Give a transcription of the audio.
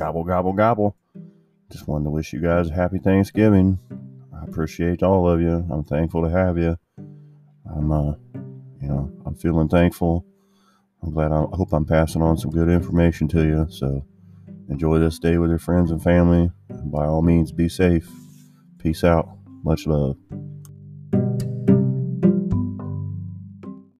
Gobble, gobble, gobble. Just wanted to wish you guys a happy Thanksgiving. I appreciate all of you. I'm thankful to have you. I'm, uh, you know, I'm feeling thankful. I'm glad. I hope I'm passing on some good information to you. So enjoy this day with your friends and family. by all means, be safe. Peace out. Much love.